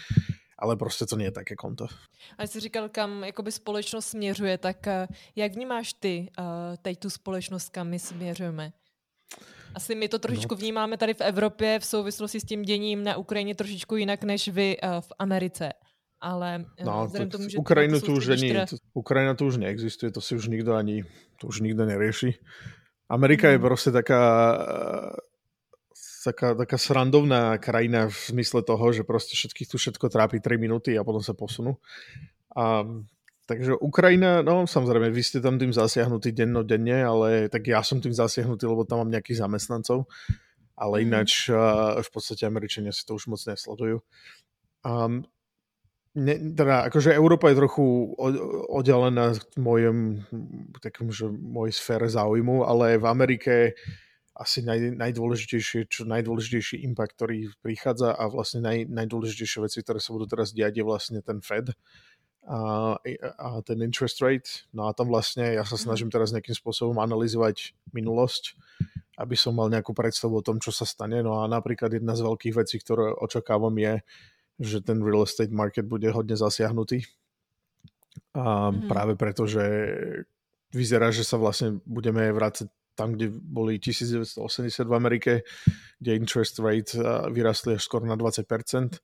ale prostě to je také konto. A jsi říkal, kam jakoby společnost směřuje, tak uh, jak vnímáš ty uh, teď tu společnost, kam my směřujeme? Asi my to trošičku no. vnímáme tady v Evropě v souvislosti s tím děním na Ukrajině trošičku jinak než vy uh, v Americe. Ale eh, no, to, tomu, že Ukrajinu tu už ani, teda... Ukrajina tu už neexistuje, to si už nikdo ani, to už nikdo nerieši. Amerika mm. je prostě taká, taká, taká srandovná krajina v zmysle toho, že prostě všetkých tu všetko trápi 3 minuty a potom sa posunú. A Takže Ukrajina, no samozrejme, vy ste tam tým zasiahnutí dennodenne, ale tak ja som tým zasiahnutý, lebo tam mám nejakých zamestnancov, ale mhm. ináč v podstate Američania si to už moc nesledujú. Um, ne, teda, akože Európa je trochu oddelená v mojom, takým, že mojej sfére záujmu, ale v Amerike asi naj, najdôležitejšie, čo najdôležitejší impact, ktorý prichádza a vlastne naj, najdôležitejšie veci, ktoré sa budú teraz diať, je vlastne ten Fed a, a ten interest rate. No a tam vlastne ja sa mhm. snažím teraz nejakým spôsobom analyzovať minulosť, aby som mal nejakú predstavu o tom, čo sa stane. No a napríklad jedna z veľkých vecí, ktoré očakávam je, že ten real estate market bude hodne zasiahnutý. A mm. práve preto, že vyzerá, že sa vlastne budeme vrácať tam, kde boli 1980 v Amerike, kde interest rate vyrastli až skoro na 20%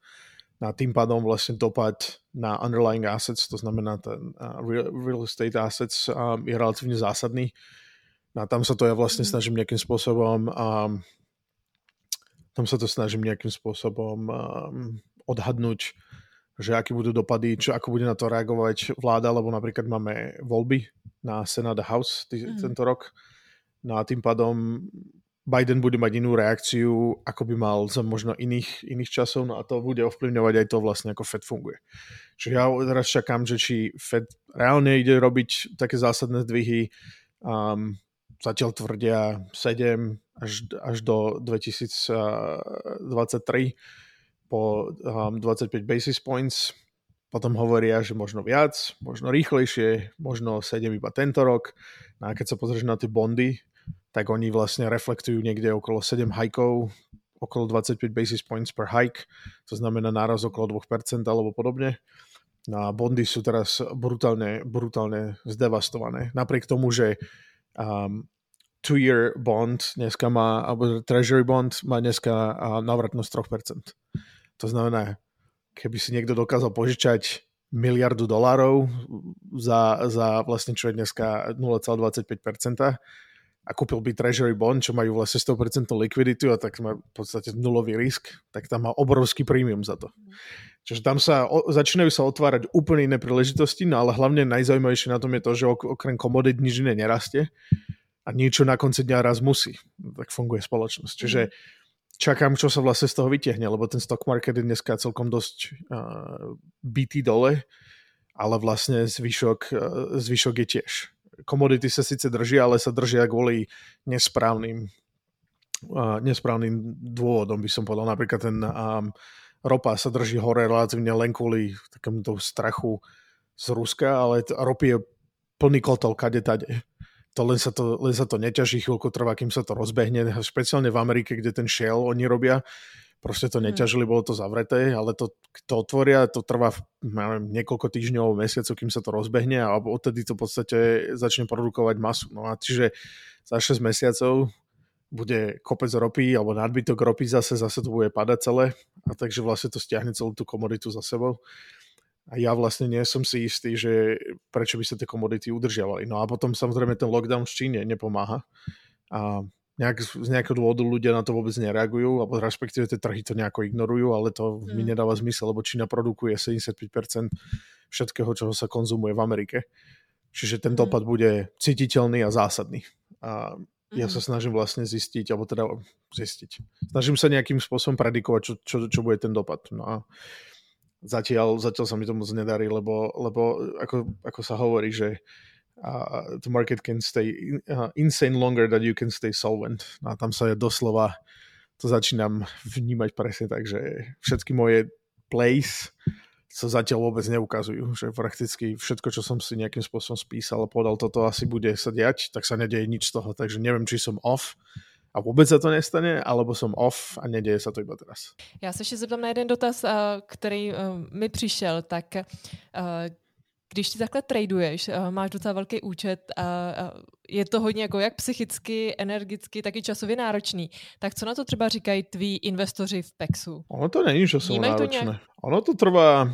a tým pádom vlastne dopad na underlying assets, to znamená ten uh, real, estate assets um, je relatívne zásadný. No a tam sa to ja vlastne mhm. snažím nejakým spôsobom um, tam sa to snažím nejakým spôsobom um, odhadnúť, že aké budú dopady, čo, ako bude na to reagovať vláda, lebo napríklad máme voľby na Senate House tý, mm. tento rok. No a tým pádom Biden bude mať inú reakciu, ako by mal za možno iných, iných časov, no a to bude ovplyvňovať aj to vlastne, ako Fed funguje. Čiže ja teraz čakám, že či Fed reálne ide robiť také zásadné zdvihy, um, zatiaľ tvrdia 7 až, až do 2023 po um, 25 basis points, potom hovoria, že možno viac, možno rýchlejšie, možno 7 iba tento rok. No a keď sa pozrieš na tie bondy, tak oni vlastne reflektujú niekde okolo 7 hajkov, okolo 25 basis points per hike, to znamená náraz okolo 2% alebo podobne. No a bondy sú teraz brutálne, brutálne zdevastované. Napriek tomu, že um, two-year bond dneska má, alebo treasury bond má dneska návratnosť 3%. To znamená, keby si niekto dokázal požičať miliardu dolárov za, za vlastne čo je dneska 0,25%, a kúpil by Treasury Bond, čo majú vlastne 100% likviditu a tak má v podstate nulový risk, tak tam má obrovský prímium za to. Čiže tam sa, o, začínajú sa otvárať úplne iné príležitosti, no ale hlavne najzaujímavejšie na tom je to, že ok, okrem komodit nič iné nerastie a niečo na konci dňa raz musí. Tak funguje spoločnosť. Čiže mhm. čakám, čo sa vlastne z toho vytiahne, lebo ten stock market je dneska celkom dosť uh, bytý dole, ale vlastne zvyšok, uh, zvyšok je tiež komodity sa síce držia, ale sa držia kvôli nesprávnym, uh, nesprávnym dôvodom, by som povedal. Napríklad ten um, ropa sa drží hore relatívne len kvôli takémuto strachu z Ruska, ale ropy je plný kotol kade tade. To len, sa to len sa to neťaží, chvíľku trvá, kým sa to rozbehne, špeciálne v Amerike, kde ten shell oni robia, proste to mhm. neťažili, bolo to zavreté, ale to, to otvoria, to trvá neviem, niekoľko týždňov, mesiacov, kým sa to rozbehne a odtedy to v podstate začne produkovať masu. No a čiže za 6 mesiacov bude kopec ropy alebo nadbytok ropy zase, zase to bude padať celé a takže vlastne to stiahne celú tú komoditu za sebou a ja vlastne nie som si istý, že prečo by sa tie komodity udržiavali. No a potom samozrejme ten lockdown v Číne nepomáha a nejak, z nejakého dôvodu ľudia na to vôbec nereagujú, alebo respektíve tie trhy to nejako ignorujú, ale to mm. mi nedáva zmysel, lebo Čína produkuje 75% všetkého, čo sa konzumuje v Amerike. Čiže ten mm. dopad bude cítiteľný a zásadný. A ja sa mm. snažím vlastne zistiť, alebo teda zistiť. Snažím sa nejakým spôsobom predikovať, čo, čo, čo bude ten dopad. No a zatiaľ, zatiaľ sa mi to moc nedarí, lebo, lebo ako, ako sa hovorí, že uh, the market can stay uh, insane longer than you can stay solvent. No a tam sa je doslova, to začínam vnímať presne tak, že všetky moje plays sa zatiaľ vôbec neukazujú, že prakticky všetko, čo som si nejakým spôsobom spísal a podal, toto asi bude sa diať, tak sa nedeje nič z toho, takže neviem, či som off, a vůbec se to nestane, alebo som off a neděje se to iba teraz. Já se ještě zeptám na jeden dotaz, který mi přišel, tak když ty takhle traduješ, máš docela velký účet a je to hodně jako jak psychicky, energicky, tak i časově náročný. Tak co na to třeba říkají tví investoři v PEXu? Ono to není časově náročné. To nějak... Ono to trvá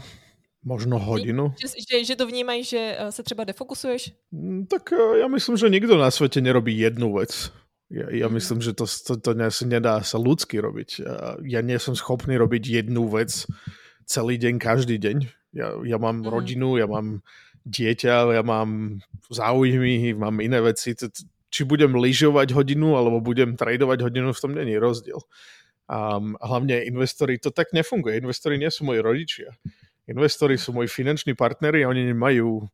možno hodinu. Že, že, že to vnímají, že se třeba defokusuješ? Mm, tak já myslím, že nikdo na světě nerobí jednu věc. Ja, ja mm. myslím, že to, to, to nedá sa ľudsky robiť. Ja nie som schopný robiť jednu vec celý deň, každý deň. Ja, ja mám mm. rodinu, ja mám dieťa, ja mám záujmy, mám iné veci. Či budem lyžovať hodinu, alebo budem tradovať hodinu, v tom není rozdiel. A hlavne investori, to tak nefunguje. Investori nie sú moji rodičia. Investori sú moji finanční partnery a oni nemajú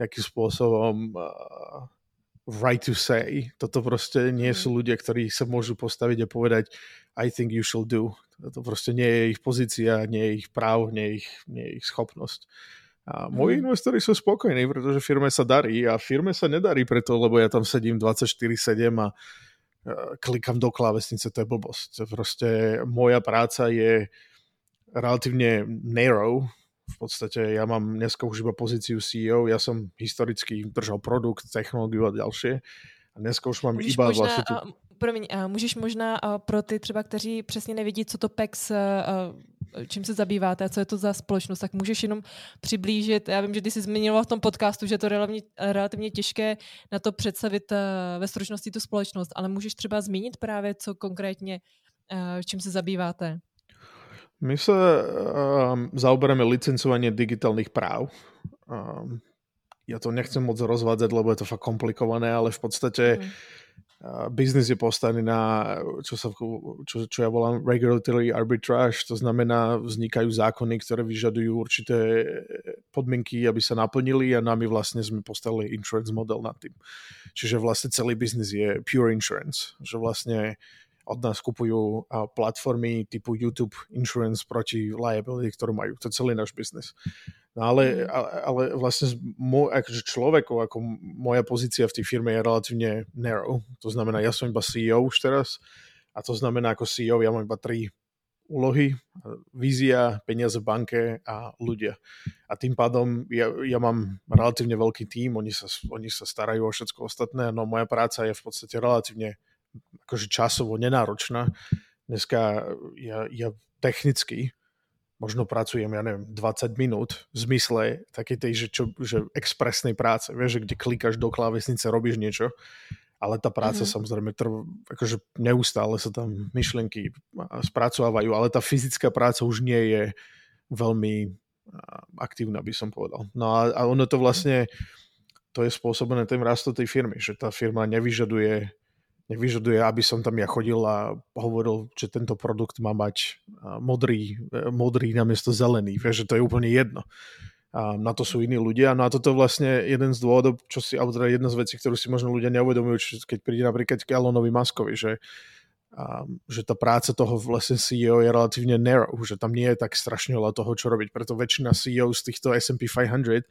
nejakým spôsobom uh, right to say. Toto proste nie mm. sú ľudia, ktorí sa môžu postaviť a povedať I think you shall do. To proste nie je ich pozícia, nie je ich práv, nie je ich, nie je ich schopnosť. A moji mm. investori sú spokojní, pretože firme sa darí a firme sa nedarí preto, lebo ja tam sedím 24-7 a klikám do klávesnice, to je blbosť. Proste moja práca je relatívne narrow, v podstate ja mám dneska už iba pozíciu CEO, ja som historicky držal produkt, technológiu a ďalšie. A dneska už mám můžeš iba možná, vlastne tu... promiň, můžeš možná pro ty třeba, kteří přesně nevidí, co to PEX, čím se zabýváte a co je to za společnost, tak můžeš jenom přiblížit. Já vím, že ty jsi zmiňoval v tom podcastu, že je to relativně, relativně těžké na to představit ve stručnosti tu společnost, ale můžeš třeba zmínit právě, co konkrétně, čím se zabýváte? My sa um, zaoberáme licencovanie digitálnych práv. Um, ja to nechcem moc rozvádzať, lebo je to fakt komplikované, ale v podstate mm. uh, biznis je postavený na, čo, sa, čo, čo ja volám regulatory arbitrage, to znamená, vznikajú zákony, ktoré vyžadujú určité podmienky, aby sa naplnili a nami vlastne sme postavili insurance model nad tým. Čiže vlastne celý biznis je pure insurance, že vlastne od nás kupujú platformy typu YouTube Insurance proti liability, ktorú majú. To je celý náš biznes. No ale, mm. ale, vlastne mo, akože človeku, ako moja pozícia v tej firme je relatívne narrow. To znamená, ja som iba CEO už teraz a to znamená, ako CEO ja mám iba tri úlohy, vízia, peniaze v banke a ľudia. A tým pádom ja, ja mám relatívne veľký tím, oni sa, oni sa starajú o všetko ostatné, no moja práca je v podstate relatívne akože časovo nenáročná. Dneska ja, ja technicky možno pracujem, ja neviem, 20 minút v zmysle takej tej, že, čo, že expresnej práce, vieš, že kde klikáš do klávesnice, robíš niečo, ale tá práca mm-hmm. samozrejme trv, akože neustále sa tam myšlienky spracovávajú, ale tá fyzická práca už nie je veľmi aktívna, by som povedal. No a, a ono to vlastne, to je spôsobené tým rastom tej firmy, že tá firma nevyžaduje nevyžaduje, aby som tam ja chodil a hovoril, že tento produkt má mať modrý, e, modrý namiesto zelený. Vieš, že to je úplne jedno. A na to sú iní ľudia. No a toto je vlastne jeden z dôvodov, čo si, alebo teda jedna z vecí, ktorú si možno ľudia neuvedomujú, keď príde napríklad k Elonovi Maskovi, že, a, že tá práca toho vlastne CEO je relatívne narrow, že tam nie je tak strašne veľa toho, čo robiť. Preto väčšina CEO z týchto S&P 500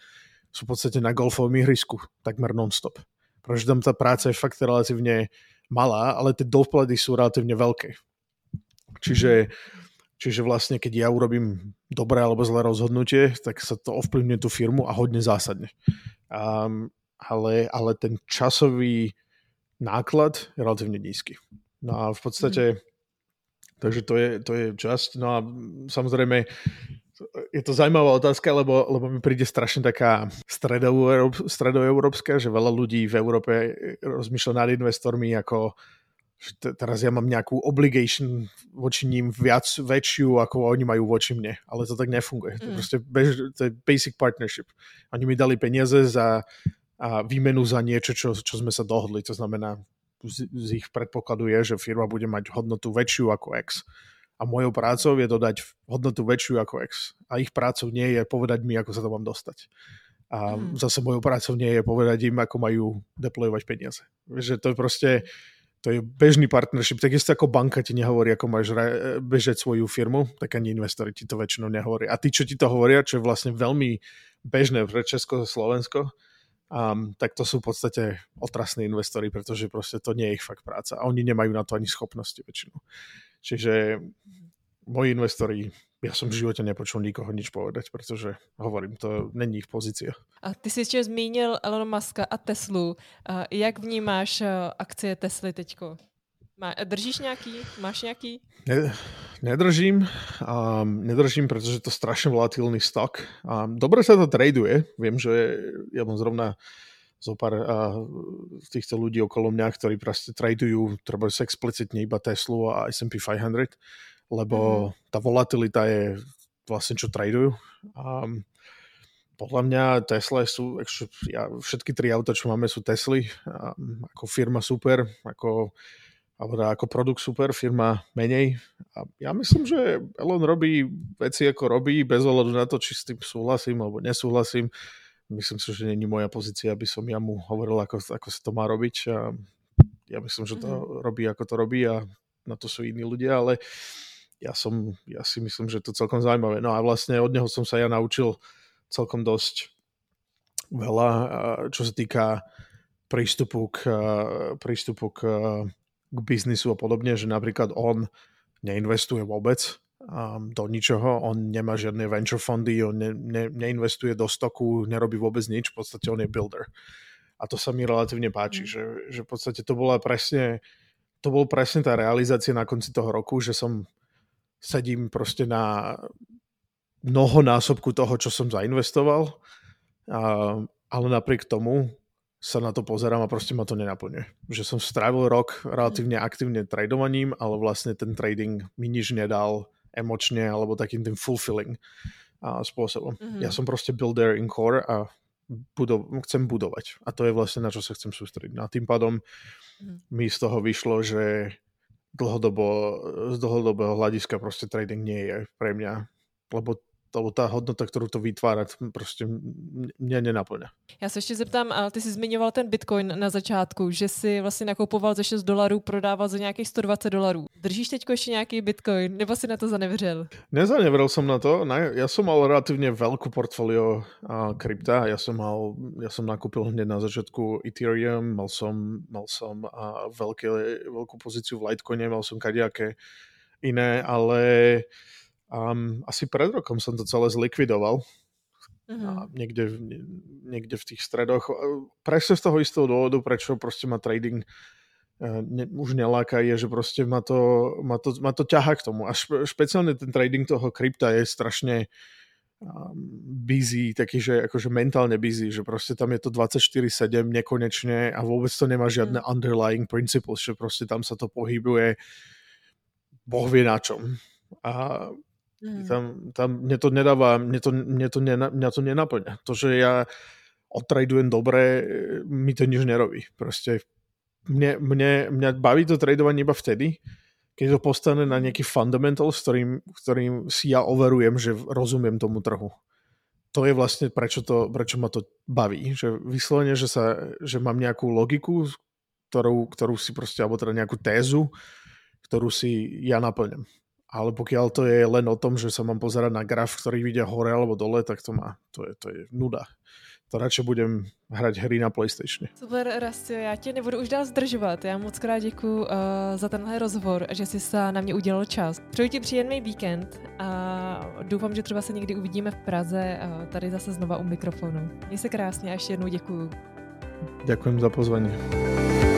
sú v podstate na golfovom ihrisku, takmer non-stop. Pretože tam tá práca je fakt relatívne malá, ale tie dopady sú relatívne veľké. Čiže Čiže vlastne, keď ja urobím dobré alebo zlé rozhodnutie, tak sa to ovplyvňuje tú firmu a hodne zásadne. Um, ale, ale ten časový náklad je relatívne nízky. No a v podstate, mm. takže to je, to je just. No a samozrejme, je to zaujímavá otázka, lebo, lebo mi príde strašne taká stredoeurópska, že veľa ľudí v Európe rozmýšľa nad investormi ako že teraz ja mám nejakú obligation voči ním viac, väčšiu, ako oni majú voči mne. Ale to tak nefunguje. To, je mm. proste bež, to je basic partnership. Oni mi dali peniaze za a výmenu za niečo, čo, čo sme sa dohodli. To znamená, z, z ich predpokladu je, že firma bude mať hodnotu väčšiu ako X. A mojou prácou je dodať hodnotu väčšiu ako X. A ich prácou nie je povedať mi, ako sa to mám dostať. A mm. zase mojou prácou nie je povedať im, ako majú deployovať peniaze. Že to je proste to je bežný partnership. Takisto ako banka ti nehovorí, ako máš bežať svoju firmu, tak ani investori ti to väčšinou nehovorí. A tí, čo ti to hovoria, čo je vlastne veľmi bežné pre Česko a Slovensko, um, tak to sú v podstate otrasní investori, pretože proste to nie je ich fakt práca. A oni nemajú na to ani schopnosti väčšinou. Čiže moji investori ja som v živote nepočul nikoho nič povedať, pretože hovorím, to není ich pozícia. A ty si ještě zmínil Elon Muska a Teslu. Jak vnímáš eh, akcie Tesly teďko? Má, držíš nějaký? Máš nějaký? Ne, nedržím. Um, nedržím, pretože to strašne volatilný stok. Um, dobre sa to traduje. Viem, že ja mám zrovna zo pár uh, týchto ľudí okolo mňa, ktorí proste tradujú treba sa explicitne iba Teslu a S&P 500 lebo mm. tá volatilita je vlastne čo tradujú. A podľa mňa Tesla sú, ja, všetky tri auta, čo máme, sú Tesly. A ako firma super, ako, alebo ako produkt super, firma menej. A ja myslím, že Elon robí veci, ako robí, bez ohľadu na to, či s tým súhlasím alebo nesúhlasím. Myslím si, že není moja pozícia, aby som ja mu hovoril, ako, ako sa to má robiť. A ja myslím, že to mm. robí, ako to robí a na to sú iní ľudia, ale ja, som, ja si myslím, že to celkom zaujímavé. No a vlastne od neho som sa ja naučil celkom dosť veľa, čo sa týka prístupu k, prístupu k, k biznisu a podobne, že napríklad on neinvestuje vôbec do ničoho, on nemá žiadne venture fondy, on ne, ne, neinvestuje do stoku, nerobí vôbec nič, v podstate on je builder. A to sa mi relatívne páči, mm. že, že v podstate to bola presne to bol presne tá realizácia na konci toho roku, že som sedím proste na mnohonásobku toho, čo som zainvestoval, a, ale napriek tomu sa na to pozerám a proste ma to nenaplňuje. Že som strávil rok relatívne aktívne tradovaním, ale vlastne ten trading mi nič nedal emočne alebo takým tým fulfilling a, spôsobom. Mm-hmm. Ja som proste builder in core a budov- chcem budovať. A to je vlastne na čo sa chcem sústrediť. A tým pádom mm-hmm. mi z toho vyšlo, že dlhodobo, z dlhodobého hľadiska proste trading nie je pre mňa, lebo lebo tá hodnota, kterou to vytvára, prostě mě nenaplňa. Já se ještě zeptám, ale ty jsi zmiňoval ten Bitcoin na začátku, že si vlastně nakupoval za 6 dolarů, prodával za nějakých 120 dolarů. Držíš teď ještě nějaký Bitcoin, nebo si na to zanevřel? Nezanevrel som na to. Ja som mal relatívne veľkú portfolio a, krypta. Ja som mal, ja som nakúpil hneď na začiatku Ethereum, mal som, mal som a, veľké, veľkú pozíciu v Litecoine, mal som kadejaké iné, ale Um, asi pred rokom som to celé zlikvidoval. Uh-huh. A niekde, niekde v tých stredoch. Presne z toho istého dôvodu, prečo proste ma trading uh, ne, už neláka, je, že proste ma to, ma to, ma to ťaha k tomu. A špe, špeciálne ten trading toho krypta je strašne busy, taký, že akože mentálne busy, že proste tam je to 24-7 nekonečne a vôbec to nemá žiadne uh-huh. underlying principles, že proste tam sa to pohybuje boh vie na čom. A Mm. Tam, tam mne to nedáva, mne to, mne to, nena, mňa to nenaplňa. To, že ja odtradujem dobre, mi to nič nerobí. Proste mne, mne, mňa baví to tradovanie iba vtedy, keď to postane na nejaký fundamental, s ktorým, ktorým si ja overujem, že rozumiem tomu trhu. to je vlastne prečo, to, prečo ma to baví, že vyslovene, že, sa, že mám nejakú logiku, ktorú, ktorú si proste, alebo teda nejakú tézu, ktorú si ja naplňam. Ale pokiaľ to je len o tom, že sa mám pozerať na graf, ktorý ide hore alebo dole, tak to má, to je, to je nuda to radši budem hrať hry na PlayStation. Super, Rastio, já tě nebudu už dál zdržovat. Já moc krát děkuji uh, za tenhle rozhovor, že jsi se na mě udělal čas. Přeji ti příjemný víkend a doufám, že třeba se někdy uvidíme v Praze a tady zase znova u mikrofonu. Měj se krásně a ještě jednou děkuji. Ďakujem za pozvanie.